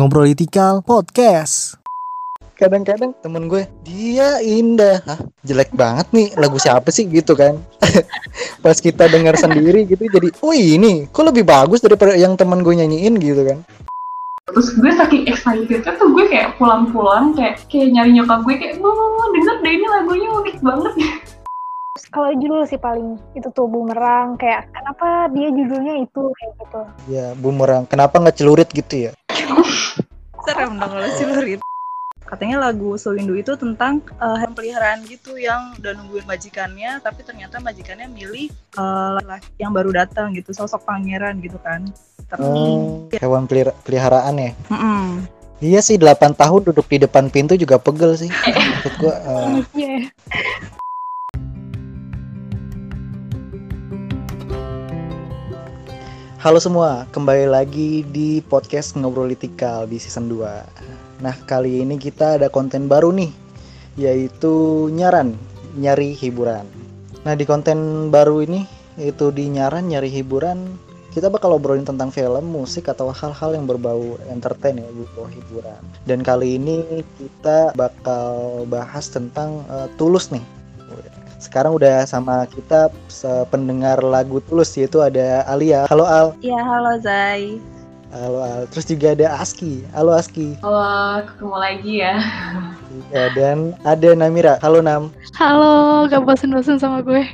Ngobrolitikal Podcast. Kadang-kadang temen gue, dia indah. Hah, jelek banget nih lagu siapa sih gitu kan. Pas kita dengar sendiri gitu jadi, oh ini kok lebih bagus daripada yang temen gue nyanyiin gitu kan. terus gue saking excitednya tuh gue kayak pulang-pulang kayak kayak nyari nyokap gue kayak mau mau mau denger deh ini lagunya unik banget kalau judul sih paling itu tuh bumerang kayak kenapa dia judulnya itu kayak gitu Ya, bumerang. Kenapa nggak celurit gitu ya? Serem dong kalau celurit katanya lagu Sewindu itu tentang hewan peliharaan gitu yang udah nungguin majikannya tapi ternyata majikannya milih eh, laki yang baru datang gitu sosok pangeran gitu kan tapi Oh, hewan pelihara- peliharaan ya. Mm-mm. Iya sih 8 tahun duduk di depan pintu juga pegel sih. Maksud gue eh, iya Halo semua, kembali lagi di podcast Ngobrolitikal di season 2 Nah kali ini kita ada konten baru nih Yaitu nyaran, nyari hiburan. Nah di konten baru ini, yaitu di nyaran, nyari hiburan Kita bakal obrolin tentang film, musik, atau hal-hal yang berbau entertain ya, berbau hiburan. Dan kali ini kita bakal bahas tentang eh, Tulus nih sekarang udah sama kita pendengar lagu Tulus yaitu ada Alia. Halo Al. ya halo Zai Halo Al. Terus juga ada Aski. Halo Aski. kalau ketemu lagi ya Ya, dan ada Namira. Halo Nam. halo gak bosen-bosen sama gue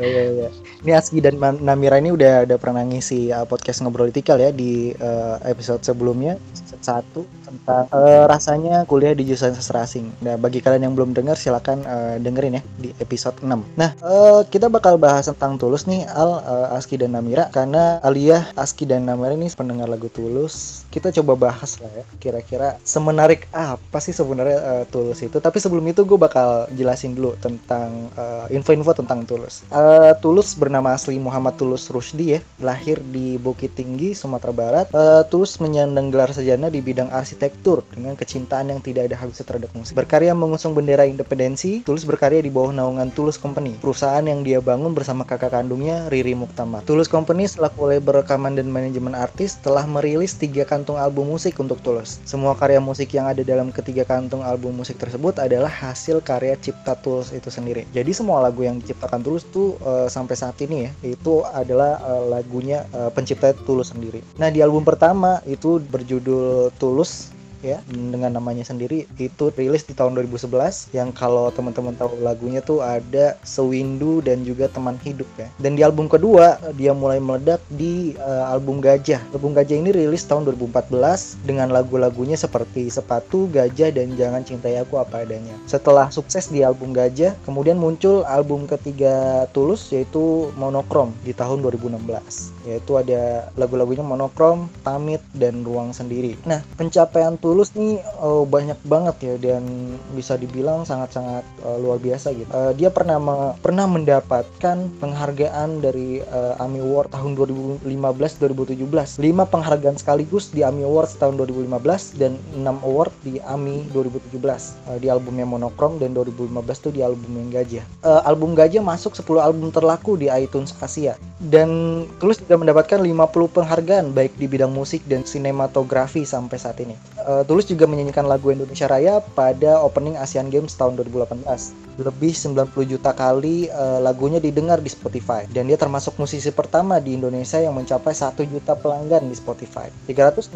Ya, ya, ya. Ini Aski dan Namira ini udah udah pernah ngisi uh, podcast ngobrol Tikal ya di uh, episode sebelumnya episode satu tentang uh, rasanya kuliah di jurusan sastra asing. Nah, bagi kalian yang belum dengar silakan uh, dengerin ya di episode 6. Nah, uh, kita bakal bahas tentang Tulus nih Al, uh, Aski dan Namira karena Alia, Aski dan Namira ini pendengar lagu Tulus. Kita coba bahas lah ya kira-kira semenarik apa sih sebenarnya uh, Tulus itu. Tapi sebelum itu gue bakal jelasin dulu tentang uh, info-info tentang Tulus. Uh, Tulus bernama asli Muhammad Tulus Rusdi ya, lahir di Bukit Tinggi, Sumatera Barat. Uh, Tulus menyandang gelar sarjana di bidang arsitektur dengan kecintaan yang tidak ada habisnya terhadap musik. Berkarya mengusung bendera independensi, Tulus berkarya di bawah naungan Tulus Company, perusahaan yang dia bangun bersama kakak kandungnya Riri Muktamar. Tulus Company selaku label rekaman dan manajemen artis telah merilis tiga kantung album musik untuk Tulus. Semua karya musik yang ada dalam ketiga kantung album musik tersebut adalah hasil karya cipta Tulus itu sendiri. Jadi semua lagu yang diciptakan Tulus tuh eh, sampai saat ini ya, itu adalah eh, lagunya eh, pencipta Tulus sendiri. Nah di album pertama itu berjudul Tulus ya dengan namanya sendiri itu rilis di tahun 2011 yang kalau teman-teman tahu lagunya tuh ada Sewindu dan juga Teman Hidup ya. Dan di album kedua dia mulai meledak di eh, album Gajah. Album Gajah ini rilis tahun 2014 dengan lagu-lagunya seperti Sepatu Gajah dan Jangan Cintai Aku Apa Adanya. Setelah sukses di album Gajah kemudian muncul album ketiga Tulus yaitu Monokrom di tahun 2016 yaitu ada lagu-lagunya Monokrom, Pamit dan Ruang Sendiri. Nah, pencapaian Tulus nih eh, banyak banget ya dan bisa dibilang sangat-sangat eh, luar biasa gitu. Eh, dia pernah me- pernah mendapatkan penghargaan dari eh, AMI Award tahun 2015-2017. 5 penghargaan sekaligus di AMI Awards tahun 2015 dan 6 award di AMI 2017. Eh, di albumnya Monokrom dan 2015 tuh di album yang Gajah. Eh, album Gajah masuk 10 album terlaku di iTunes Asia dan Tulus juga mendapatkan 50 penghargaan baik di bidang musik dan sinematografi sampai saat ini. Eh, Tulus juga menyanyikan lagu Indonesia Raya pada opening Asian Games tahun 2018. Lebih 90 juta kali eh, lagunya didengar di Spotify dan dia termasuk musisi pertama di Indonesia yang mencapai 1 juta pelanggan di Spotify. 368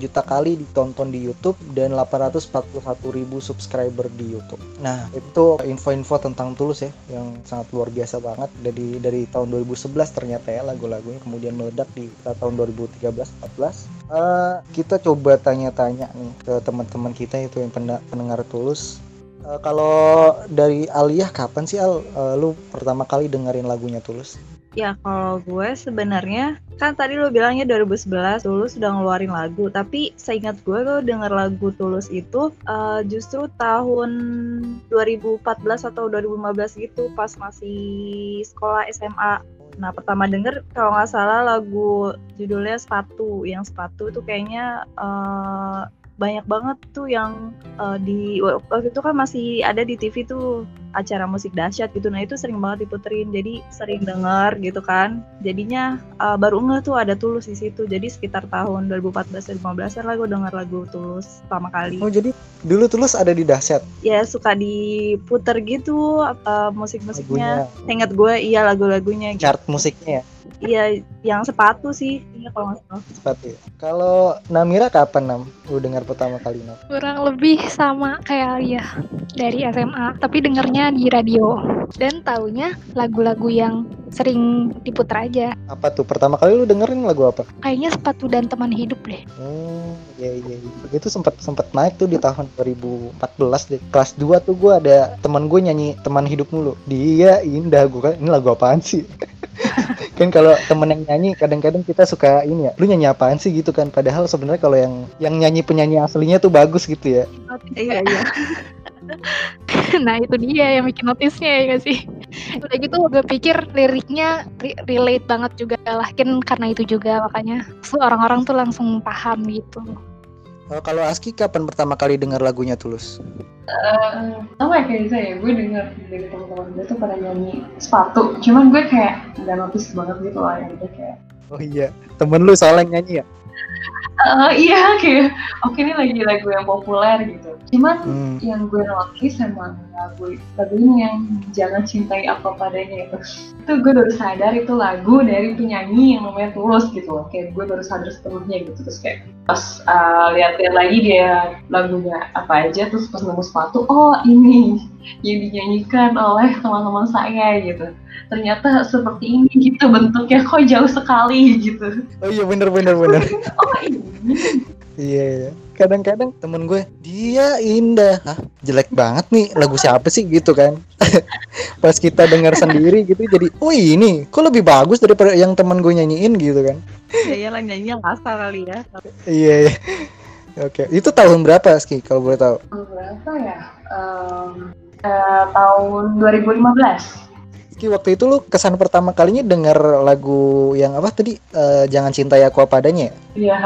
juta kali ditonton di YouTube dan 841 ribu subscriber di YouTube. Nah, itu info-info tentang Tulus ya yang sangat luar biasa banget dari dari tahun 2011 ternyata ya lagu-lagunya kemudian meledak di tahun 2013-14 Eh, kita coba tanya-tanya nih ke teman-teman kita itu yang pendengar tulus. Eh, kalau dari Aliyah kapan sih Al? Eh, lu pertama kali dengerin lagunya tulus? Ya kalau gue sebenarnya kan tadi lo bilangnya 2011 Tulus sudah ngeluarin lagu. Tapi seingat gue tuh denger lagu Tulus itu eh, justru tahun 2014 atau 2015 gitu pas masih sekolah SMA Nah pertama denger kalau nggak salah lagu judulnya Sepatu. Yang Sepatu itu kayaknya eh, banyak banget tuh yang eh, di waktu itu kan masih ada di TV tuh acara musik dahsyat gitu. Nah itu sering banget diputerin. Jadi sering denger gitu kan. Jadinya uh, baru ngeh tuh ada tulus di situ. Jadi sekitar tahun 2014 2015 lah gue denger lagu tulus pertama kali. Oh jadi dulu tulus ada di dahsyat? Ya suka diputer gitu uh, musik-musiknya. Lagunya. Ingat gue iya lagu-lagunya. Gitu. chart musiknya ya iya yang sepatu sih iya kalau nggak salah sepatu ya. Kalau Namira kapan Nam? Lu dengar pertama kali Nam? Kurang lebih sama kayak Alia dari SMA, tapi dengernya di radio. Dan taunya lagu-lagu yang sering diputar aja. Apa tuh pertama kali lu dengerin lagu apa? Kayaknya sepatu dan teman hidup deh. Oh, iya iya iya. Itu sempat sempat naik tuh di tahun 2014 deh. Kelas 2 tuh gua ada teman gue nyanyi teman hidup mulu. Dia indah gua kan ini lagu apaan sih? kan kalau temen yang nyanyi kadang-kadang kita suka ini ya lu nyanyi apaan sih gitu kan padahal sebenarnya kalau yang yang nyanyi penyanyi aslinya tuh bagus gitu ya iya iya nah itu dia yang bikin notisnya ya gak sih? Udah gitu gue pikir liriknya re- relate banget juga lah. Kan karena itu juga makanya orang-orang tuh langsung paham gitu. Oh, kalau Aski kapan pertama kali dengar lagunya Tulus? Eh, sama ya kayak saya, gue denger dari teman-teman gue tuh pada nyanyi sepatu. Cuman gue kayak nggak notice banget gitu lah yang gue kayak Oh iya, temen lu soalnya nyanyi ya? Eh, iya kayak oke ini lagi lagu yang populer gitu. Cuman Hmm. yang gue notice emang lagu lagu ini yang jangan cintai apa padanya itu. Itu gue baru sadar itu lagu dari penyanyi yang namanya Tulus gitu loh. Kayak gue baru sadar sepenuhnya gitu terus kayak pas uh, lihat-lihat lagi dia lagunya apa aja terus pas nemu sepatu oh ini yang dinyanyikan oleh teman-teman saya gitu ternyata seperti ini gitu bentuknya kok jauh sekali gitu Oh iya bener bener bener. oh ini iya iya. Kadang-kadang temen gue dia indah, Hah, jelek banget nih lagu siapa sih gitu kan? Pas kita dengar sendiri gitu jadi, oh ini kok lebih bagus daripada yang temen gue nyanyiin gitu kan? ya iyalah nyanyinya kasar kali ya Iya iya. Oke, itu tahun berapa Ski kalau boleh tahu? berapa ya Em, eh, tahun 2015 Ski waktu itu lu kesan pertama kalinya denger lagu yang apa tadi? Eh, Jangan cintai aku apa adanya ya? Iya,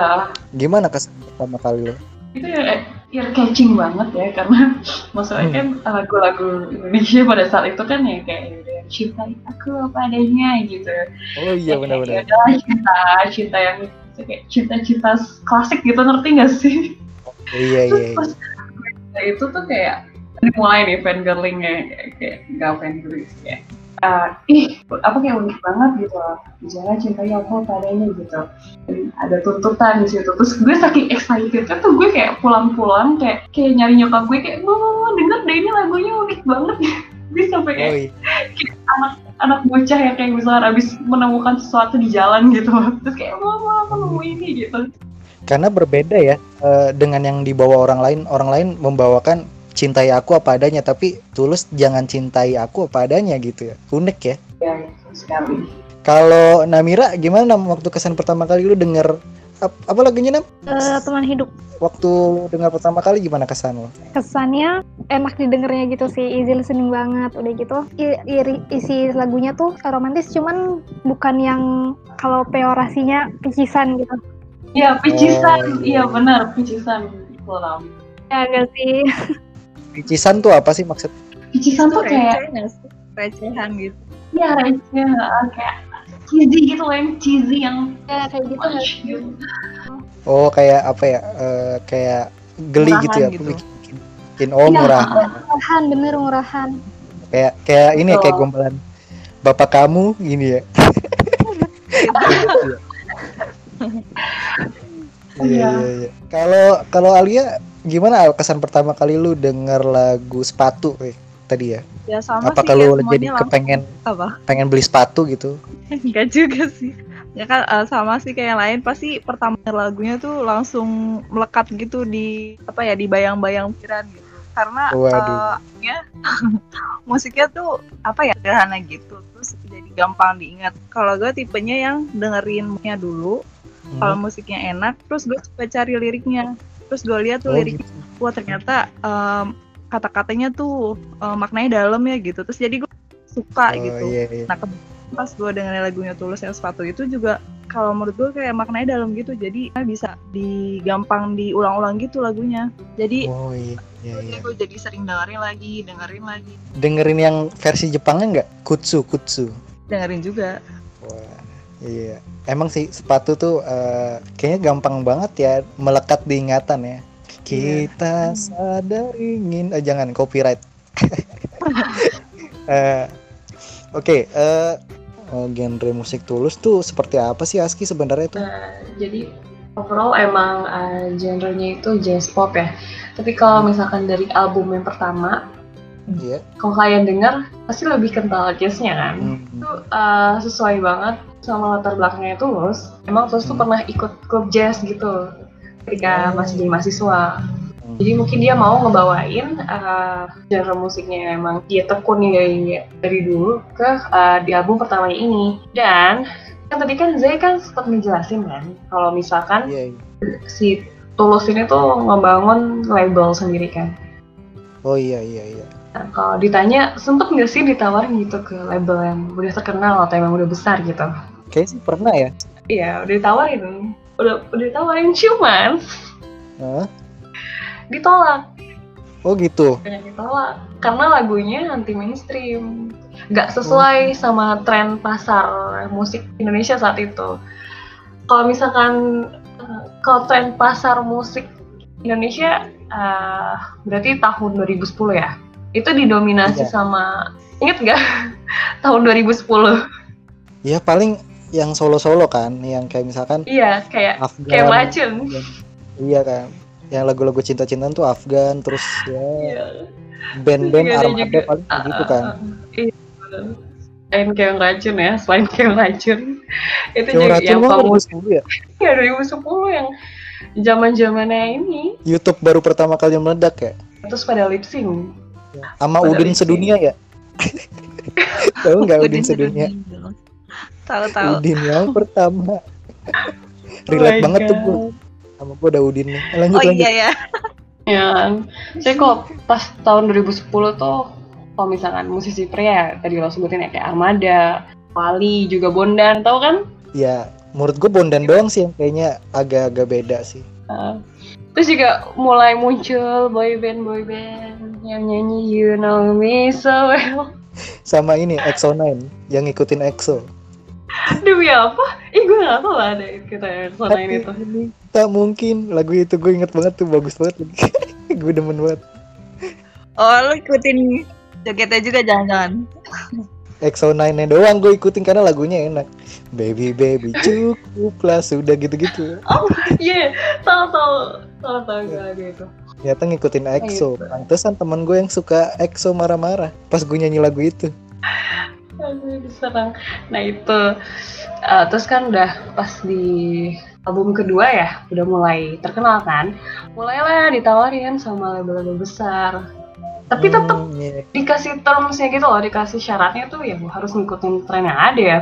Gimana kesan pertama kali lu? itu ya ear catching banget ya karena maksudnya kan lagu-lagu Indonesia pada saat itu kan ya kayak udah cintai aku apa adanya gitu. Oh iya Ya, benar-benar. ya cinta, cinta yang kayak cinta-cinta klasik gitu ngerti gak sih? Iya iya. iya. Terus pas itu tuh kayak dimulai nih fangirlingnya kayak, kayak gak fangirling sih kayak eh, ih apa kayak unik banget gitu loh. Jangan cintai aku padanya gitu. Dan ada tuntutan di situ. Terus gue saking excited kan tuh gue kayak pulang-pulang kayak kayak nyari nyokap gue kayak mama denger deh ini lagunya unik banget. Gue sampai kayak Oh iya. anak bocah yang kayak misalnya abis menemukan sesuatu di jalan gitu terus kayak mama aku nemu ini gitu. Karena berbeda ya eh, dengan yang dibawa orang lain. Orang lain membawakan cintai aku apa adanya, tapi tulus jangan cintai aku apa adanya gitu ya. Unik ya. ya sekali Kalau Namira gimana Nam waktu kesan pertama kali lu denger ap- apa lagunya Nam? Eh, teman hidup Waktu dengar pertama kali gimana kesan lo? kesannya enak didengarnya gitu sih easy listening banget udah gitu i- iri- isi lagunya tuh romantis cuman bukan yang kalau peorasinya picisan gitu Iya, Oh, picisan. iya. iya benar, picisan. Kolam. ya gak sih Picisan tuh apa sih maksud? Picisan tuh kayak, recehan gitu ya receh, kayak cheesy gitu loh, yang cheesy yang ya kayak gitu nggak gitu. Oh kayak apa ya? Eh, kayak geli Murahan gitu ya? gitu. Bikin, bikin oh Iya. murah. murahan bener murahan Kayak kayak ini ya kayak gombalan. Bapak kamu gini ya. Iya Iya. iya iya. Kalau kalau Alia gimana kesan pertama kali lu denger lagu sepatu eh, tadi ya? ya sama Apa sih kayak jadi kepengen apa pengen beli sepatu gitu? Enggak juga sih. Ya kan eh, sama sih kayak yang lain pasti pertama lagunya tuh langsung melekat gitu di apa ya di bayang-bayang pikiran gitu. Karena Waduh. eh, ya musiknya tuh apa ya sederhana gitu terus jadi gampang diingat. Kalau gue tipenya yang dengerinnya dulu, Hmm. kalau musiknya enak, terus gue suka cari liriknya. Terus gue lihat tuh Oh, liriknya, gitu. wah ternyata em, kata-katanya tuh eh, maknanya dalam ya gitu. Terus jadi gue suka Oh, gitu. iya iya. Nah, pas gue dengerin lagunya Tulus yang sepatu itu juga kalau menurut gue kayak maknanya dalam gitu jadi bisa digampang diulang-ulang gitu lagunya jadi Oh iya, iya, iya. gue jadi sering dengerin lagi dengerin lagi Dengerin yang versi Jepangnya nggak? Kutsu, Kutsu. dengerin juga Wah, iya. Emang sih sepatu tuh eh, kayaknya gampang banget ya melekat di ingatan ya. Kita sadar ingin, eh, jangan copyright. Eh, Oke, eh, eh, genre musik tulus tuh seperti apa sih Aski sebenarnya tuh? Nah, jadi overall emang uh, genrenya itu jazz pop ya. Tapi kalau misalkan dari album yang pertama, Iya. kalau kalian dengar pasti lebih kental jazznya kan. Hmm. Itu uh, sesuai banget sama latar belakangnya Tulus. Emang Tulus tuh Hmm. pernah ikut klub jazz gitu ketika Oh. masih jadi mahasiswa. Hmm. Jadi mungkin dia mau ngebawain uh, genre musiknya yang emang dia tekuni dari dari dulu ke uh, di album pertamanya ini. Dan kan tadi kan Zay kan sempat ngejelasin kan kalau misalkan Iya, iya. si Tulus ini tuh ngebangun label sendiri kan. Oh iya iya iya. Nah, kalau ditanya sempet nggak sih ditawarin gitu ke label yang udah terkenal atau emang udah besar gitu? Kayaknya sih pernah ya. Iya, udah ditawarin. Udah udah ditawarin cuman Hah? ditolak. Oh gitu. Banyak ditolak karena lagunya anti mainstream. Nggak sesuai sama tren pasar musik Indonesia saat itu. Kalau misalkan eh, kalau tren pasar musik Indonesia eh, berarti tahun 2010 ya. Itu didominasi Iya. sama inget nggak? tahun 2010. Ya paling yang solo-solo kan, yang kayak misalkan Iya, kayak Afgan. kayak macem. Iya kan. Yang lagu-lagu cinta-cintaan tuh Afgan terus ya Iya. band-band armada paling kayak gitu kan. Iya. bener. Selain keong racun ya, selain keong racun. Itu Yang juga racun yang 2010 ya. ya 2010 yang zaman zamannya ini. YouTube baru pertama kali meledak ya. Terus pada lip sync. Sama Udin sedunia ya. Tahu nggak Udin sedunia? tahu-tahu Udin yang pertama. Oh Relate my banget tuh God. gue. Sama gue ada Udin nih. Lanjut oh lanjut. iya ya Ya, saya kok pas tahun 2010 tuh kalau misalkan musisi pria tadi lo sebutin ya kayak Armada, Wali, juga Bondan, tahu kan? Ya, menurut gue Bondan doang sih yang kayaknya agak-agak beda sih. Uh, terus juga mulai muncul boy band boy band yang nyanyi You Know Me So Well. Sama ini EXO-9 yang ngikutin EXO. Demi apa? Ih gue gak tau lah ada kita EXO Tapi itu. ini tak mungkin lagu itu gue inget banget tuh bagus banget lagi. gue demen banget. oh lu ikutin jogetnya juga jangan-jangan EXO 9 nya doang gue ikutin karena lagunya enak. Baby baby cukuplah sudah gitu-gitu. Iya, tahu tahu tahu tahu gue lagu itu. Ternyata ngikutin EXO. gitu. Pantesan temen gue yang suka EXO marah-marah pas gue nyanyi lagu itu. Aduh, diserang. Nah itu, uh, terus kan udah pas di album kedua ya, udah mulai terkenal kan, mulailah ditawarin sama label-label besar. Tapi tetap Hmm, iya. dikasih termsnya gitu loh, dikasih syaratnya tuh ya harus ngikutin tren yang ada ya.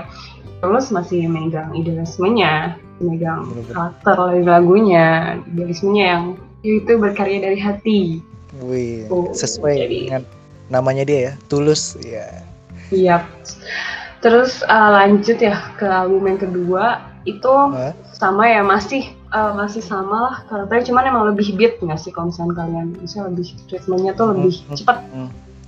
Terus masih megang idealismenya, megang karakter dari lagunya, idealismenya yang itu berkarya dari hati. Wih, Oh, sesuai jadi- dengan namanya dia ya, tulus. Ya. Iya. Terus uh, lanjut ya ke album yang kedua itu Hah? sama ya masih uh, masih sama lah karakternya cuman emang lebih beat nggak sih kalau misalnya kalian misalnya lebih treatmentnya tuh lebih Hmm. cepat Iya,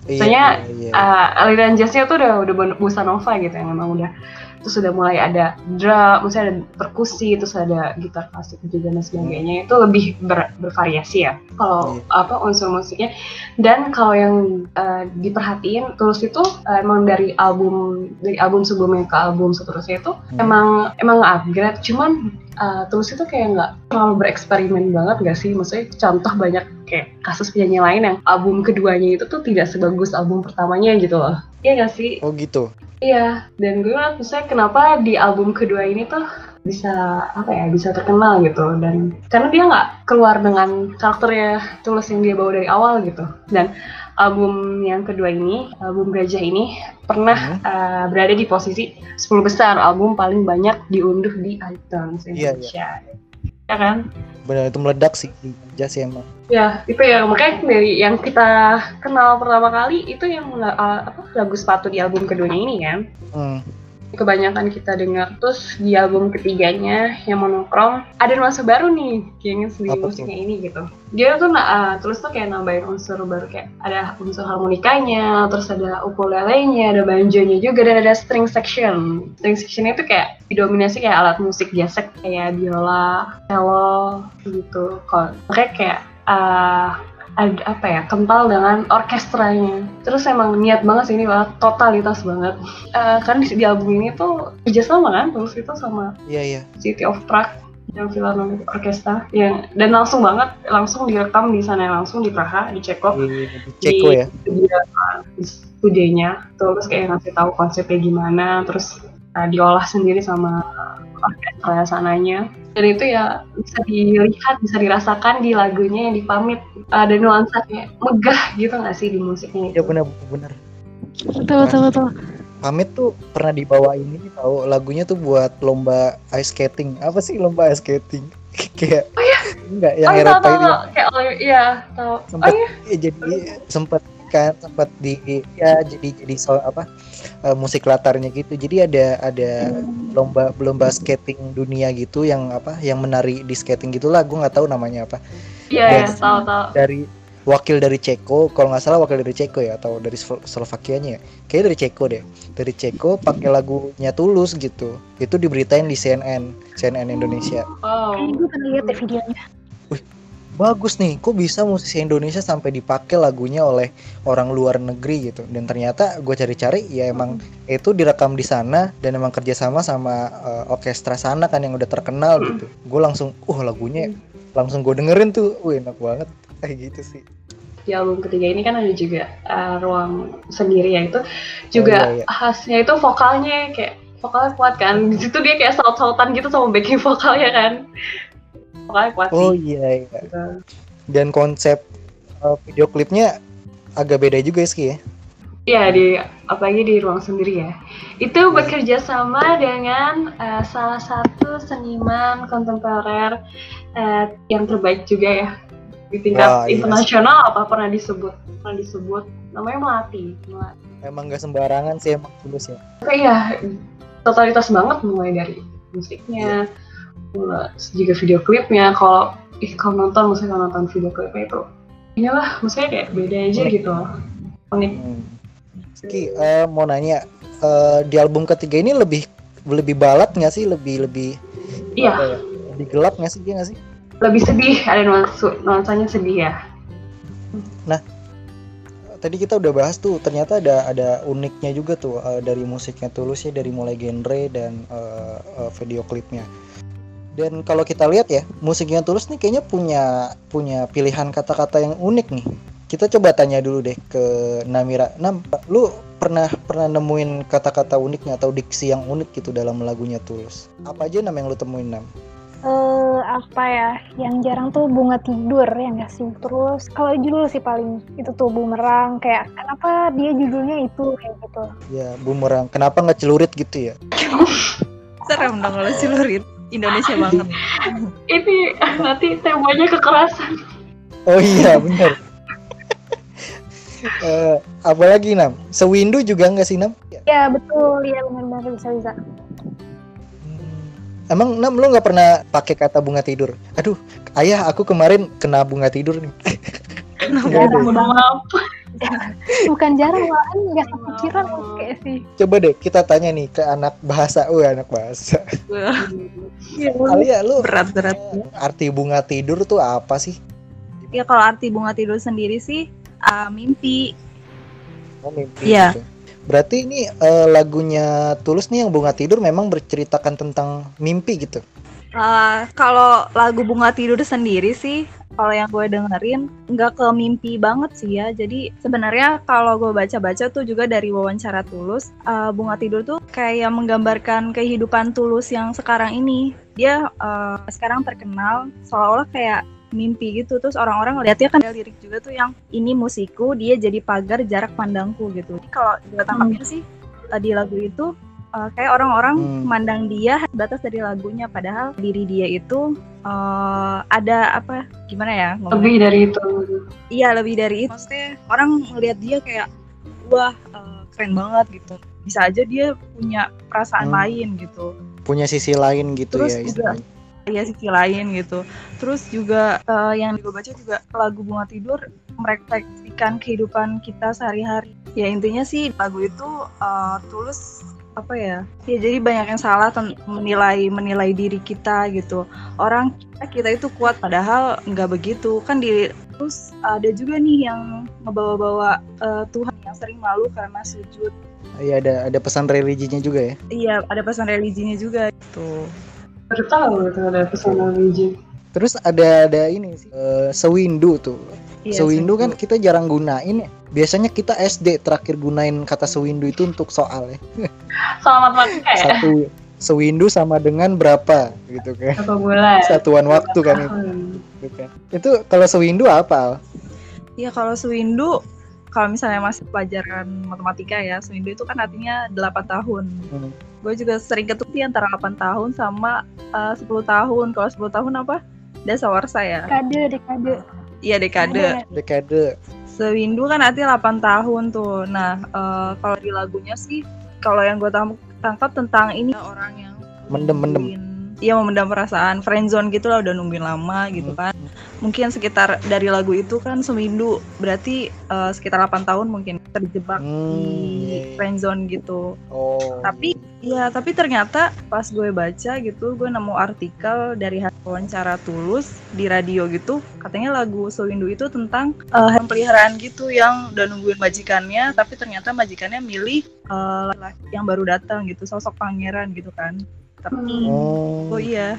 Soalnya, iya, iya. uh, aliran jazznya tuh udah udah bossa nova gitu yang emang udah terus udah mulai ada drum, maksudnya ada perkusi, terus ada gitar klasik juga dan sebagainya. Itu lebih ber- bervariasi ya kalau apa unsur musiknya. Dan kalau yang uh, diperhatiin terus itu uh, emang dari album dari album sebelumnya ke album seterusnya itu Hmm. emang emang upgrade. Cuman uh, terus itu kayak nggak terlalu bereksperimen banget gak sih? Maksudnya contoh banyak kayak kasus penyanyi lain yang album keduanya itu tuh tidak sebagus album pertamanya gitu loh. Iya gak sih? Oh gitu. Iya, dan gue maksudnya kenapa di album kedua ini tuh bisa apa ya bisa terkenal gitu? Dan karena dia nggak keluar dengan karakternya tulus yang dia bawa dari awal gitu. Dan album yang kedua ini album gajah ini pernah Hmm. uh, berada di posisi 10 besar. Album paling banyak diunduh di iTunes Iya, Indonesia ya kan Benar itu meledak sih di ya, emang. Ya, itu ya makanya dari yang kita kenal pertama kali itu yang uh, apa lagu sepatu di album keduanya ini kan. Hmm. kebanyakan kita dengar. Terus di album ketiganya yang monokrom ada nuansa baru nih kayaknya di Apa musiknya ini gitu. Dia tuh nah, uh, terus tuh kayak nambahin unsur baru kayak ada unsur harmonikanya, terus ada ukulelenya, ada banjonya juga dan ada string section. String section itu kayak didominasi kayak alat musik biasa kayak biola, cello gitu. Kalau makanya kayak uh, ada apa ya kental dengan orkestranya. Terus emang niat banget sih ini banget totalitas banget. Eh kan di, di album ini tuh kerjasama kan terus itu sama Iya iya. City of Prague yang Philharmonic Orchestra. Yang dan langsung banget langsung direkam di sana langsung di Praha di Ceko. Di, di Ceko ya. dia di studinya terus kayak ngasih tahu konsepnya gimana terus uh, diolah sendiri sama orkestra sananya dan itu ya bisa dilihat bisa dirasakan di lagunya yang dipamit ada nuansa kayak megah gitu nggak sih di musiknya Iya itu benar benar. Betul betul betul. Pamit tuh pernah dibawain ini tahu lagunya tuh buat lomba ice skating. Apa sih lomba ice skating? Kayak enggak yang oh Eropa itu tahu. kayak oh iya tahu oh iya ya, jadi sempat kan sempat di ya jadi jadi so, apa eh, musik latarnya gitu. Jadi ada ada lomba lomba skating dunia gitu yang apa yang menari di skating gitulah. Gue nggak tahu namanya apa. Iya Dan- iya, tahu tahu. dari wakil dari Ceko kalau nggak salah wakil dari Ceko ya atau dari Slo- Slovakianya ya. Kayaknya dari Ceko deh. Dari Ceko pakai lagunya Tulus gitu. Itu diberitain di CNN CNN Indonesia. Oh. Kayak gue pernah lihat videonya. Bagus nih kok bisa musisi Indonesia sampai dipakai lagunya oleh orang luar negeri gitu. Dan ternyata gue cari-cari ya emang itu direkam di sana dan emang kerjasama sama eh, orkestra sana kan yang udah terkenal gitu. Gue langsung uh lagunya langsung gue dengerin tuh. Wih enak banget. Kayak gitu sih. Di album ketiga ini kan ada juga uh, ruang sendiri ya itu. Juga iya, iya. khasnya itu vokalnya kayak vokalnya kuat kan. Di situ dia kayak saut-sautan gitu sama backing vokalnya kan vokalnya kuat oh sih iya iya gitu. dan konsep eh, video klipnya agak beda juga ya Ski ya Iya di apalagi di ruang sendiri ya. Itu bekerja sama dengan eh, salah satu seniman kontemporer eh, yang terbaik juga ya di tingkat Wah, iya. internasional apa pernah disebut pernah disebut namanya Melati. Melati. emang gak sembarangan sih emang tulus ya Tapi ya totalitas banget mulai dari musiknya, mulai juga video klipnya. Kalau ih kalau nonton misalnya kalau nonton video klipnya itu, inilah musiknya kayak beda aja gitu. Unik. Hmm. Ski eh, mau nanya eh, di album ketiga ini lebih lebih balat nggak sih lebih lebih Iya. ya, lebih gelap nggak sih dia nggak sih lebih sedih ada nuansa nuansanya sedih ya tadi kita udah bahas tuh ternyata ada ada uniknya juga tuh eh, dari musiknya tulus ya dari mulai genre dan eh, eh, video klipnya dan kalau kita lihat ya musiknya tulus nih kayaknya punya punya pilihan kata-kata yang unik nih kita coba tanya dulu deh ke Namira Nam lu pernah pernah nemuin kata-kata uniknya atau diksi yang unik gitu dalam lagunya tulus apa aja Nam yang lu temuin Nam Eh apa ya? Yang jarang tuh bunga tidur ya nggak sih? Terus kalau judul sih paling itu tuh bumerang kayak kenapa dia judulnya itu kayak gitu. ya bumerang kenapa nggak celurit gitu ya Serem dong kalau celurit. Indonesia banget. ini nanti temanya kekerasan Oh iya bener. Eh, apa lagi Nam? Sewindu juga nggak sih Nam? Ya betul, ya benar-benar bisa bisa. Hmm. Emang Nam lu nggak pernah pakai kata bunga tidur? Aduh, ayah aku kemarin kena bunga tidur nih. Mohon banget. maaf Bukan jarang malahan nggak kepikiran kayak sih. Coba deh kita tanya nih ke anak bahasa. Oh anak bahasa. Alia lu Berat-berat. eh, arti bunga tidur tuh apa sih? Ya kalau arti bunga tidur sendiri sih uh, mimpi. Oh, mimpi Iya. gitu. Berarti ini eh, lagunya Tulus nih yang bunga tidur memang berceritakan tentang mimpi gitu. Uh, kalau lagu bunga tidur sendiri sih, kalau yang gue dengerin nggak ke mimpi banget sih ya. Jadi sebenarnya kalau gue baca-baca tuh juga dari wawancara Tulus, uh, bunga tidur tuh kayak menggambarkan kehidupan Tulus yang sekarang ini. Dia uh, sekarang terkenal seolah-olah kayak mimpi gitu terus orang-orang ngeliatnya kan ada lirik juga tuh yang ini musikku dia jadi pagar jarak pandangku gitu kalau gue tangkapin sih uh, di lagu itu uh, kayak orang-orang Hmm. mandang dia batas dari lagunya padahal diri dia itu uh, ada apa gimana ya ngomongnya? lebih dari itu iya lebih dari itu maksudnya orang ngelihat dia kayak wah uh, keren banget gitu bisa aja dia punya perasaan Hmm. lain gitu Punya sisi lain gitu Terus ya juga- istilahnya. ya sisi lain gitu terus juga eh, yang gue baca juga lagu bunga tidur merefleksikan kehidupan kita sehari-hari ya intinya sih lagu itu eh, tulus apa ya ya jadi banyak yang salah menilai menilai diri kita gitu orang kita, kita itu kuat padahal nggak begitu kan di terus ada juga nih yang ngebawa-bawa eh, Tuhan yang sering malu karena sujud Iya ada ada pesan religinya juga ya. iya ada pesan religinya juga gitu Baru tahu itu ada pesan religi. Terus ada ada ini sih eh, sewindu tuh. Iya, sewindu kan kita jarang gunain ya. Biasanya kita SD terakhir gunain kata sewindu itu untuk soal ya. Sama matematika ya? Satu sewindu sama dengan berapa gitu kan. Berapa bulan? Satuan waktu kan itu, gitu kan. Itu kalau sewindu apa? Al? Iya kalau Sewindu kalau misalnya masih pelajaran matematika ya, Sewindu itu kan artinya 8 tahun. Hmm. Gue juga sering ketemu sih antara 8 tahun sama eh, 10 tahun. Kalau 10 tahun apa? Dasawarsa ya. Dekade, dekade. Iya dekade. Dekade. Sewindu kan artinya 8 tahun tuh. Nah, eh, kalau di lagunya sih kalau yang gue tangkap tentang ini orang yang Mendem-mendem. nungguin- Iya memendam perasaan, friendzone gitu lah udah nungguin lama gitu kan. Mungkin sekitar dari lagu itu kan seminggu berarti eh, sekitar 8 tahun mungkin terjebak Hmm, di iya, iya. friendzone gitu. Oh. Tapi ya tapi ternyata pas gue baca gitu gue nemu artikel dari hasil wawancara tulus di radio gitu katanya lagu Sewindu itu tentang hewan peliharaan gitu yang udah nungguin majikannya tapi ternyata majikannya milih eh, laki yang baru datang gitu sosok pangeran gitu kan tapi Oh, oh iya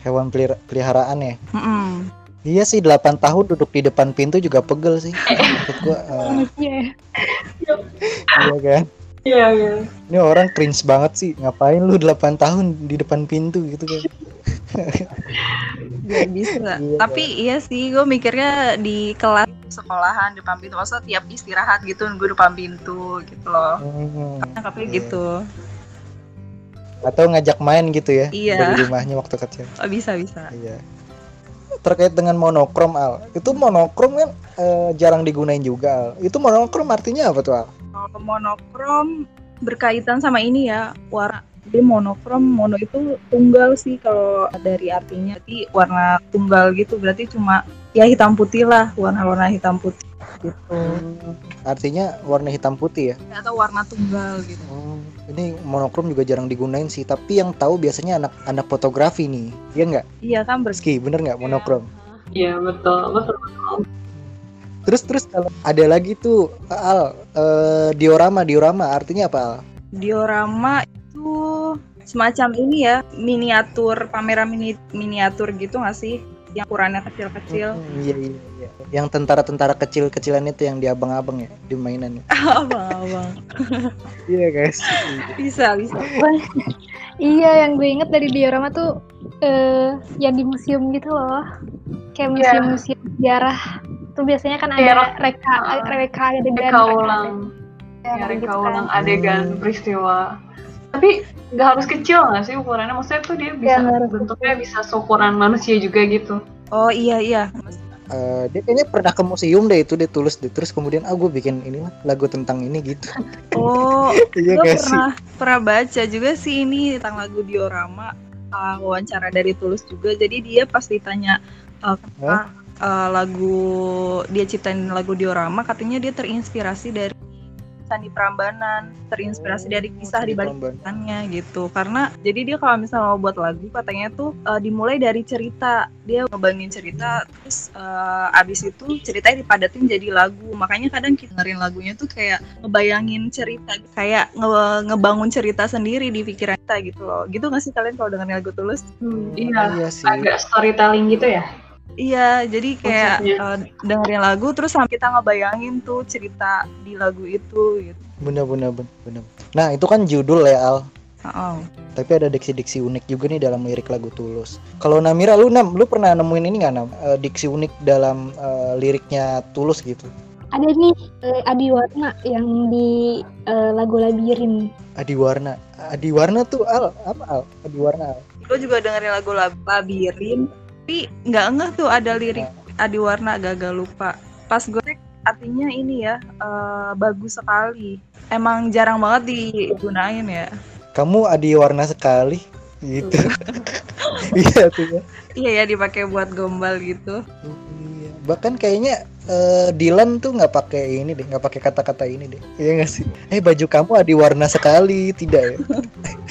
hewan pelihara- peliharaan ya. Mm-mm. Iya sih 8 tahun duduk di depan pintu juga pegel sih. Menurut gua eh, Iya. iya kan. Iya, iya. Ini orang cringe banget sih. Ngapain lu 8 tahun di depan pintu gitu kan. Gak bisa. Iya. Tapi iya sih, gue mikirnya di kelas sekolahan depan pintu, maksudnya tiap istirahat gitu nunggu depan pintu gitu loh. Hmm. Tapi Iya. gitu, Atau ngajak main gitu ya Iya. dari rumahnya waktu kecil. oh, bisa bisa. Iya. Terkait dengan monokrom Al. Itu monokrom kan eh, jarang digunain juga Al. Itu monokrom artinya apa tuh Al? Kalau monokrom berkaitan sama ini ya warna. Jadi monokrom, mono itu tunggal sih kalau dari artinya. Jadi warna tunggal gitu berarti cuma ya hitam putih lah, warna-warna hitam putih gitu. Artinya warna hitam putih ya. Atau warna tunggal gitu. Oh, ini monokrom juga jarang digunain sih, tapi yang tahu biasanya anak-anak fotografi nih. Iya nggak? Iya kan ber Ski, bener nggak monokrom? Iya, betul. Betul. Terus terus kalau ada lagi tuh Al eh, diorama diorama artinya apa Al? diorama itu semacam ini ya miniatur pameran mini miniatur gitu nggak sih yang ukurannya kecil-kecil Hmm, iya iya iya. Yang tentara-tentara kecil-kecilan itu yang di abang-abang ya di mainan. ya? abang-abang Iya guys. bisa bisa Iya, yang gue inget dari diorama tuh eh yang di museum gitu loh. Kayak Iya. museum-museum sejarah. Tuh biasanya kan ada ro- reka reka adegan. Reka ulang. Ya, Ya, gitu reka kan. ulang adegan peristiwa. Tapi nggak harus kecil nggak sih ukurannya? Maksudnya tuh dia bisa harus bentuknya bisa seukuran manusia juga gitu. oh iya iya Eh, dia kayaknya pernah ke museum deh itu dia tulis deh terus kemudian ah gue bikin ini lah lagu tentang ini gitu. oh iya gue sih. pernah pernah baca juga sih ini tentang lagu diorama uh, wawancara dari tulus juga jadi dia pas ditanya uh, kenapa, uh, lagu dia ciptain lagu diorama katanya dia terinspirasi dari Sandi Prambanan terinspirasi dari kisah di balik ceritanya gitu. Karena jadi dia kalau misalnya mau buat lagu katanya tuh uh, dimulai dari cerita. Dia ngebangin cerita terus uh, abis itu ceritanya dipadatin jadi lagu. Makanya kadang kita dengerin lagunya tuh kayak ngebayangin cerita kayak nge- ngebangun cerita sendiri di pikiran kita gitu loh. Gitu gak sih kalian kalau dengerin lagu tulus? Iya, Iya sih. agak storytelling gitu ya. Iya jadi kayak uh, dengerin lagu terus sampai kita ngebayangin tuh cerita di lagu itu gitu Bener bener bener bener. Nah itu kan judul ya Al. oh. Tapi ada diksi-diksi unik juga nih dalam lirik lagu Tulus. Kalau Namira lu Nam, lu pernah nemuin ini nggak Nam? Eh, diksi unik dalam eh, liriknya Tulus gitu. Ada nih eh, Adi Warna yang di eh, lagu Labirin. Adiwarna. Adiwarna tuh Al, apa Al? Adiwarna Al. gue juga dengerin lagu Lab- Labirin tapi nggak ngeh tuh ada lirik Adi Warna gagal lupa pas gue cek artinya ini ya eh, bagus sekali. Emang jarang banget digunain ya. Kamu adi warna sekali gitu. Iya tuh ya. Iya ya dipakai buat gombal gitu. Iya. Bahkan kayaknya eh, Dylan tuh nggak pakai ini deh, nggak pakai kata-kata ini deh. Iya nggak sih? Eh baju kamu adi warna sekali, tidak ya?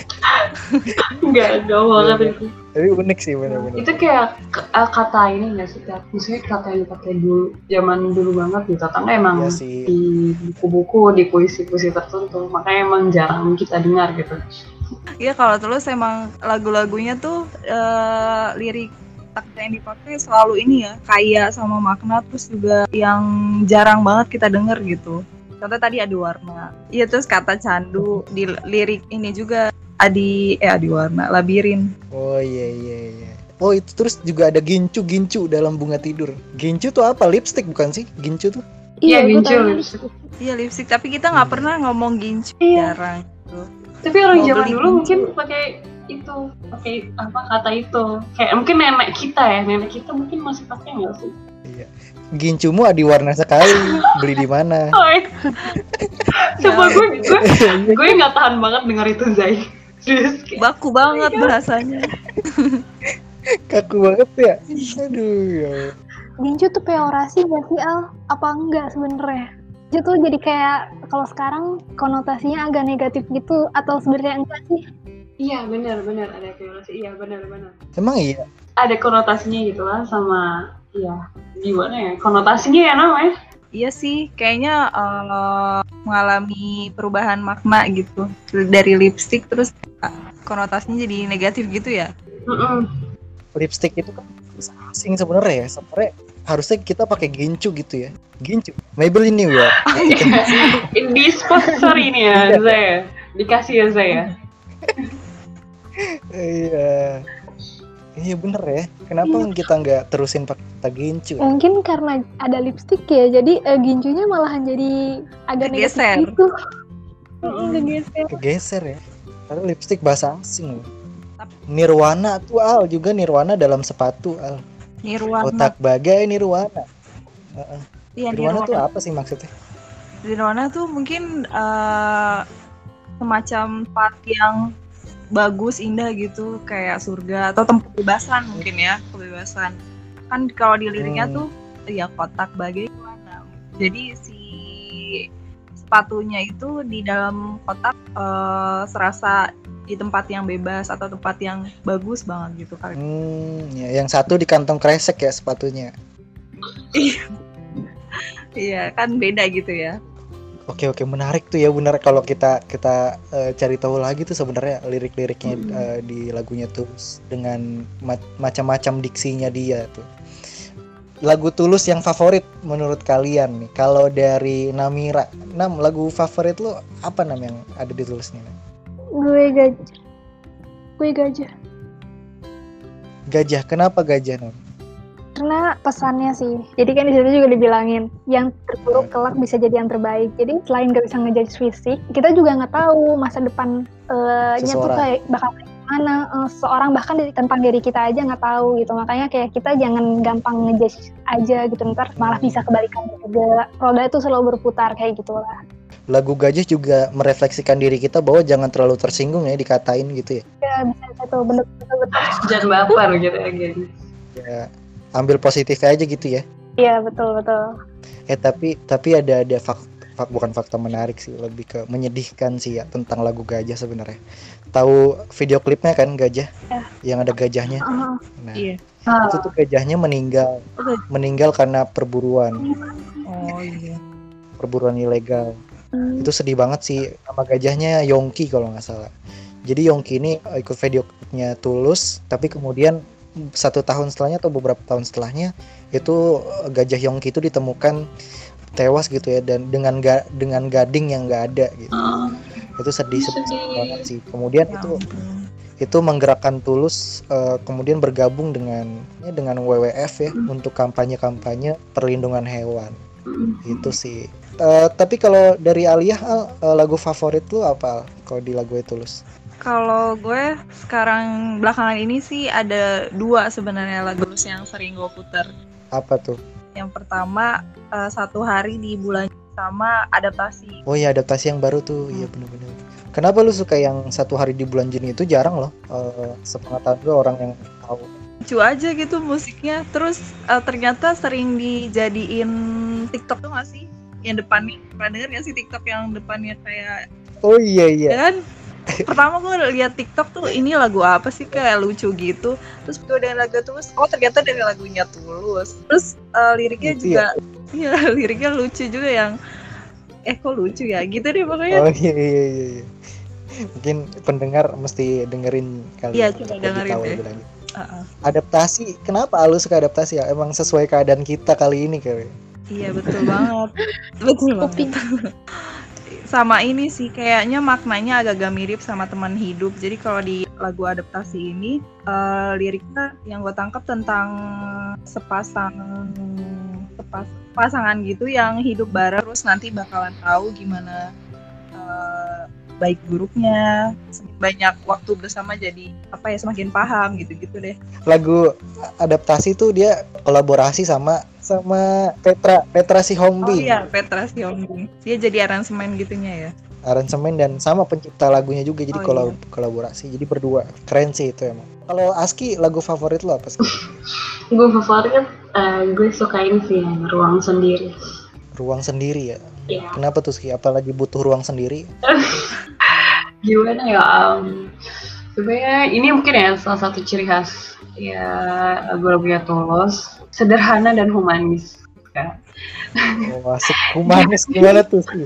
Enggak, enggak banget Iya, itu. Tapi unik sih benar-benar. Itu kayak eh, kata ini nggak sih? Kak? Maksudnya kata yang dipakai dulu, zaman dulu banget gitu. Karena emang Iya sih. di buku-buku, di puisi-puisi tertentu. Makanya emang jarang kita dengar gitu. Iya kalau tulus emang lagu-lagunya tuh eh, lirik kata yang dipakai selalu ini ya kaya sama makna terus juga yang jarang banget kita denger gitu. Contoh tadi adi warna. Iya terus kata candu di lirik ini juga adi eh adi warna labirin. Oh iya iya iya. Oh itu terus juga ada gincu gincu dalam bunga tidur. Gincu tuh apa? Lipstick bukan sih? Gincu tuh? Iya, gua gincu. Iya lipstick tapi kita nggak pernah ngomong gincu Iya. jarang. Gitu. Tapi orang Mau zaman beli dulu mungkin pakai itu, pakai apa kata itu. Kayak mungkin nenek kita ya, nenek kita mungkin masih pakai nggak sih? Gincumu adi warna sekali. Beli di mana? Oh, iya. Coba gue, gue, gue nggak tahan banget denger itu Zai. Baku banget bahasanya. Kaku banget ya. Aduh ya. Gincu tuh peorasi gak sih Al? Apa enggak sebenarnya? Gincu tuh jadi kayak kalau sekarang konotasinya agak negatif gitu atau sebenarnya enggak sih? Iya benar benar ada konotasi. Iya benar benar. Emang iya. Ada konotasinya gitu lah sama iya gimana ya konotasinya ya namanya. Iya sih, kayaknya eh, mengalami perubahan makna gitu dari lipstick terus eh, konotasinya jadi negatif gitu ya. Mm-mm. Lipstick itu kan asing sebenarnya ya. Sebenarnya harusnya kita pakai gincu gitu ya. Gincu. Maybelline New ya. Di sponsor ini ya Zai. Dikasih ya Zai ya. Iya. Iya bener ya. Kenapa kita nggak terusin pakai kata gincu? ya? Mungkin karena ada lipstick ya, jadi eh, gincunya malahan jadi agak negatif Kegeser. gitu. Kegeser. Kegeser ya. Karena lipstick bahasa asing loh. Nirwana tuh Al juga Nirwana dalam sepatu Al. Nirwana. Otak bagai Nirwana. Iya, Nirwana Nirwana. tuh apa sih maksudnya? Nirwana tuh mungkin eh, semacam part yang bagus, indah gitu, kayak surga atau tempat kebebasan mungkin ya, kebebasan. Kan kalau di liriknya Hmm. tuh ya kotak bagaimana. Jadi si sepatunya itu di dalam kotak eh, serasa di tempat yang bebas atau tempat yang bagus banget gitu kali. Hmm, ya, yang satu di kantong kresek ya sepatunya. Iya, kan beda gitu ya. Oke oke menarik tuh ya benar kalau kita kita eh, cari tahu lagi tuh sebenarnya lirik-liriknya Hmm. eh, di lagunya Tulus dengan ma- macam-macam diksinya dia tuh. Lagu Tulus yang favorit menurut kalian nih? Kalau dari Namira, Nam lagu favorit lu apa Nam yang ada di Tulus nih? Gue gajah. Gue gajah. Gajah, kenapa gajah Nam? Pesannya sih. Jadi kan di situ juga dibilangin yang terburuk kelak bisa jadi yang terbaik. Jadi selain gak bisa ngejudge fisik, kita juga nggak tahu masa depan eh, nya tuh kayak bakal kayak gimana. Eh, seorang bahkan dari, tentang diri kita aja nggak tahu gitu. Makanya kayak kita jangan gampang ngejudge aja gitu. Ntar malah bisa kebalikan juga. Roda itu selalu berputar kayak gitu lah. Lagu Gajah juga merefleksikan diri kita bahwa jangan terlalu tersinggung ya dikatain gitu ya. Ya bisa itu bener bener betul. Jangan baper gitu ya. Ya, ambil positif aja gitu ya. Iya betul betul. Eh tapi tapi ada ada fak, fak- bukan fakta menarik sih, lebih ke menyedihkan sih ya tentang lagu Gajah sebenarnya. Tahu video klipnya kan Gajah? Ya. Yang ada gajahnya. Ah, Nah, Iya. Ah, itu tuh gajahnya meninggal. Meninggal karena perburuan, Oh iya. perburuan ilegal. hmm. Itu sedih banget sih. Nama gajahnya Yongki kalau nggak salah. Jadi Yongki ini ikut video klipnya Tulus, tapi kemudian satu tahun setelahnya atau beberapa tahun setelahnya itu eh, gajah Yongki itu ditemukan tewas gitu ya dan dengan ga, dengan gading yang nggak ada gitu. ah. Itu sedih, sedih, Sedih. banget sih. Kemudian Ya itu itu menggerakkan Tulus eh, kemudian bergabung dengan ya, dengan WWF ya Hmm. untuk kampanye-kampanye perlindungan hewan. Mm. Itu sih. Eh, tapi kalau dari Aliyah Al, eh, lagu favorit lu apa Al? Kalau di lagu Tulus? Kalau gue sekarang belakangan ini sih ada dua sebenarnya lagu yang sering gue putar. Apa tuh? Yang pertama eh, satu hari di bulan sama adaptasi. Oh iya adaptasi yang baru tuh, iya bener-bener. Kenapa lu suka yang satu hari di bulan Juni itu jarang loh. Eh sepengetahuan gue orang yang tahu. Lucu aja gitu musiknya. Terus eh, ternyata sering dijadiin TikTok tuh gak sih? Yang depannya pernah denger gak sih TikTok yang depannya kayak Oh iya iya. ya kan? Pertama gue lihat TikTok tuh ini lagu apa sih kayak lucu gitu. Terus gue dengan lagu tulus, oh ternyata dari lagunya tulus. Terus eh, liriknya Gitu juga, iya liriknya lucu juga yang eh kok lucu ya gitu deh pokoknya. Oh iya iya iya. iya. Mungkin pendengar mesti dengerin kali. Iya, ya, coba dengerin tahu deh. lebih lanjut. Heeh. Adaptasi, kenapa lu suka adaptasi ya? Emang sesuai keadaan kita kali ini kali. Iya betul banget. betul banget. Sama ini sih kayaknya maknanya agak-agak mirip sama teman hidup. Jadi kalau di lagu adaptasi ini eh, liriknya yang gue tangkap tentang sepasang sepas, pasangan gitu yang hidup bareng terus nanti bakalan tahu gimana eh, baik buruknya banyak waktu bersama jadi apa ya semakin paham gitu-gitu deh. Lagu adaptasi tuh dia kolaborasi sama sama Petra Petra si Oh Hombi. iya Petra Siombing. Dia jadi aransemen gitunya ya. aransemen dan sama pencipta lagunya juga jadi Oh, kolab- kolaborasi. Jadi berdua. Keren sih itu emang. Kalau Aski lagu favorit lo apa sih? Gue favorit eh, gue suka ini sih yang ruang sendiri. Ruang sendiri ya? Ya kenapa tuh Ski? Apalagi butuh ruang sendiri? Gimana ya um, sebenarnya ini mungkin ya salah satu ciri khas ya lagu-lagunya tulus. Sederhana dan humanis ya. oh, asik. Humanis gimana tuh Ski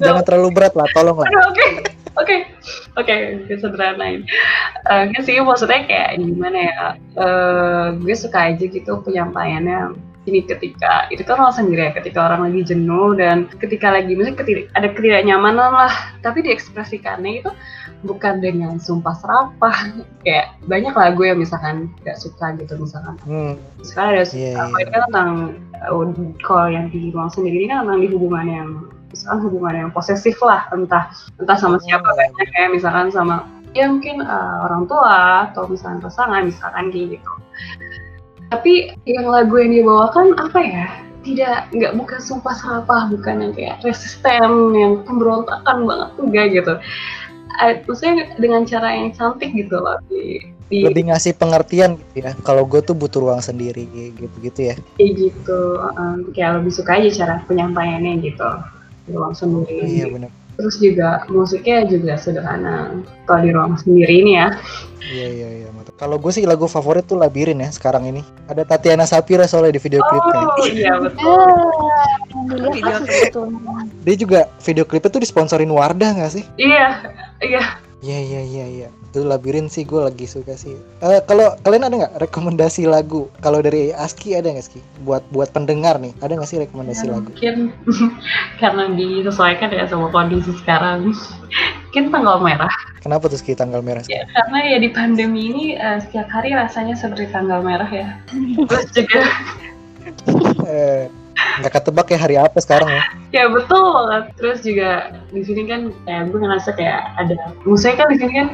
jangan terlalu berat lah tolong lah. Oke. Oke. Oke sederhanain. Nggak sih maksudnya kayak gimana ya? Eh, gue suka aja gitu penyampaiannya ini ketika itu kan orang sendiri ya ketika orang lagi jenuh dan ketika lagi misalnya ada ketidaknyamanan lah. Tapi diekspresikannya itu bukan dengan sumpah serapah. Kayak banyak lagu yang misalkan gak suka gitu misalkan. Hmm, sekarang ada Iya, apa itu kan tentang uh, kalau yang di ruang sendiri. Ini kan tentang di hubungan yang misalkan hubungan yang posesif lah. Entah entah sama siapa Oh. kayaknya kayak misalkan sama ya mungkin uh, orang tua atau misalkan pasangan misalkan kayak gitu. Tapi yang lagu yang dibawakan apa ya? Tidak nggak bukan sumpah serapah bukan yang kayak resisten yang pemberontakan banget enggak gitu maksudnya dengan cara yang cantik gitu loh di, di lebih ngasih pengertian gitu ya kalau gue tuh butuh ruang sendiri gitu gitu ya. Kayak gitu um, kayak lebih suka aja cara penyampaiannya gitu ruang sendiri. Iya benar terus juga musiknya juga sederhana. Kalau di ruang sendiri ini ya. Iya iya iya kalau gue sih lagu favorit tuh labirin ya sekarang ini. Ada Tatiana Sapira soalnya di video klipnya. oh iya betul. Ah, yang Video itu. dia juga video klipnya tuh disponsorin Wardah nggak sih? Iya iya. Iya iya iya iya. Itu labirin sih gue lagi suka sih. Eh kalau kalian ada nggak rekomendasi lagu? Kalau dari Aski ada nggak Ski? Buat buat pendengar nih, ada nggak sih rekomendasi lagu? mungkin karena disesuaikan ya sama kondisi sekarang mungkin tanggal merah Kenapa tuh Ski tanggal merah? ya karena ya di pandemi ini eh, setiap hari rasanya seperti tanggal merah ya terus juga Eh, nggak ketebak ya hari apa sekarang ya? Ya betul. Terus juga di sini kan kayak gue ngerasa kayak ada maksudnya kan di sini kan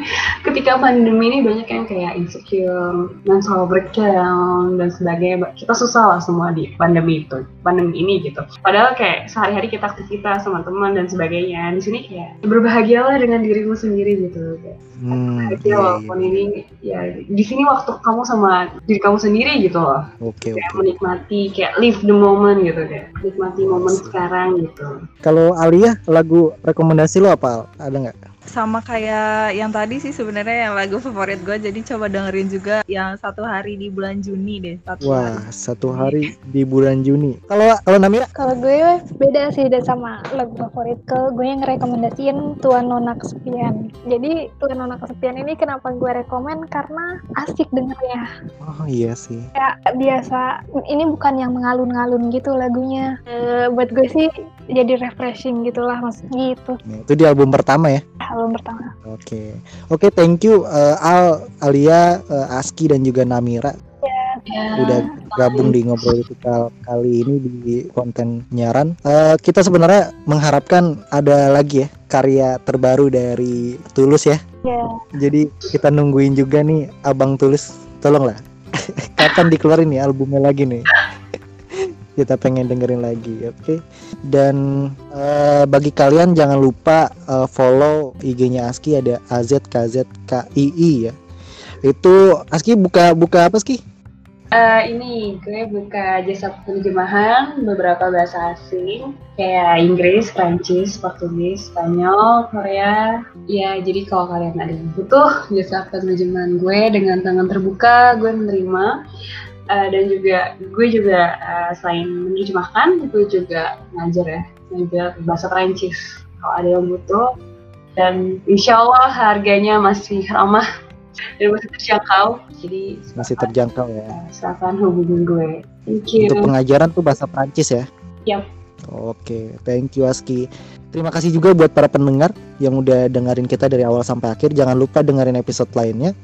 ketika pandemi ini banyak yang kayak insecure, mental breakdown dan sebagainya. Kita susah lah semua di pandemi itu, pandemi ini gitu. Padahal kayak sehari-hari kita aktivitas sama teman dan sebagainya. Di sini kayak berbahagialah dengan dirimu sendiri gitu. Kayak Hmm, iya, iya. walaupun ini ya di sini waktu kamu sama diri kamu sendiri gitu loh Oke kayak oke. menikmati kayak live the moment gitu kayak nikmati momen sekarang gitu Kalau Alia lagu rekomendasi lo apa? Ada nggak? Sama kayak yang tadi sih sebenarnya yang lagu favorit gue jadi coba dengerin juga yang satu hari di bulan Juni deh satu Wah hari. satu hari di bulan Juni. Kalau kalau Namira? Kalau gue beda sih dan sama lagu favorit ke gue yang rekomendasiin Tuan Nona Kesepian. Jadi Tuan Nona Kesepian ini kenapa gue rekomen karena asik dengernya. Oh iya sih. Kayak biasa ini bukan yang mengalun-ngalun gitu lagunya. Eh, buat gue sih jadi refreshing gitulah maksudnya gitu. Nah, itu di album pertama ya. Album pertama. Oke, oke, thank you eh, Al, Alia, eh, Aski dan juga Namira ya udah gabung di ngobrol Kritikal kali ini di konten nyaran. Eh, kita sebenarnya mengharapkan ada lagi ya karya terbaru dari Tulus ya. Ya. Jadi kita nungguin juga nih Abang Tulus, tolonglah. Kapan dikeluarin nih albumnya lagi nih? Kita pengen dengerin lagi oke dan eh, bagi kalian jangan lupa eh, follow IG-nya Aski ada AZKZKII ya itu Aski buka buka apa Aski Eh, ini gue buka jasa penerjemahan beberapa bahasa asing kayak Inggris, Prancis, Portugis, Spanyol, Korea. Ya, jadi kalau kalian ada yang butuh jasa penerjemahan gue dengan tangan terbuka, gue menerima. Eh, dan juga gue juga eh, selain menerjemahkan, gue juga ngajar ya, ngajar bahasa Prancis. Kalau ada yang butuh, dan insya Allah harganya masih ramah dan masih terjangkau. Jadi masih terjangkau ya silakan hubungin gue. Thank you. untuk pengajaran tuh bahasa Prancis ya Yap. Oke, thank you Aski. Terima kasih juga buat para pendengar yang udah dengerin kita dari awal sampai akhir. Jangan lupa dengerin episode lainnya.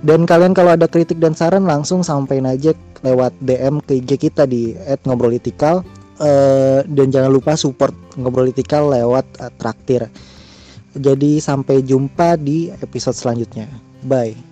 Dan kalian kalau ada kritik dan saran langsung sampaikan aja lewat DM ke IG kita di @ngobrolitikal. Eh, dan jangan lupa support ngobrolitikal lewat eh, traktir. Jadi sampai jumpa di episode selanjutnya. Bye.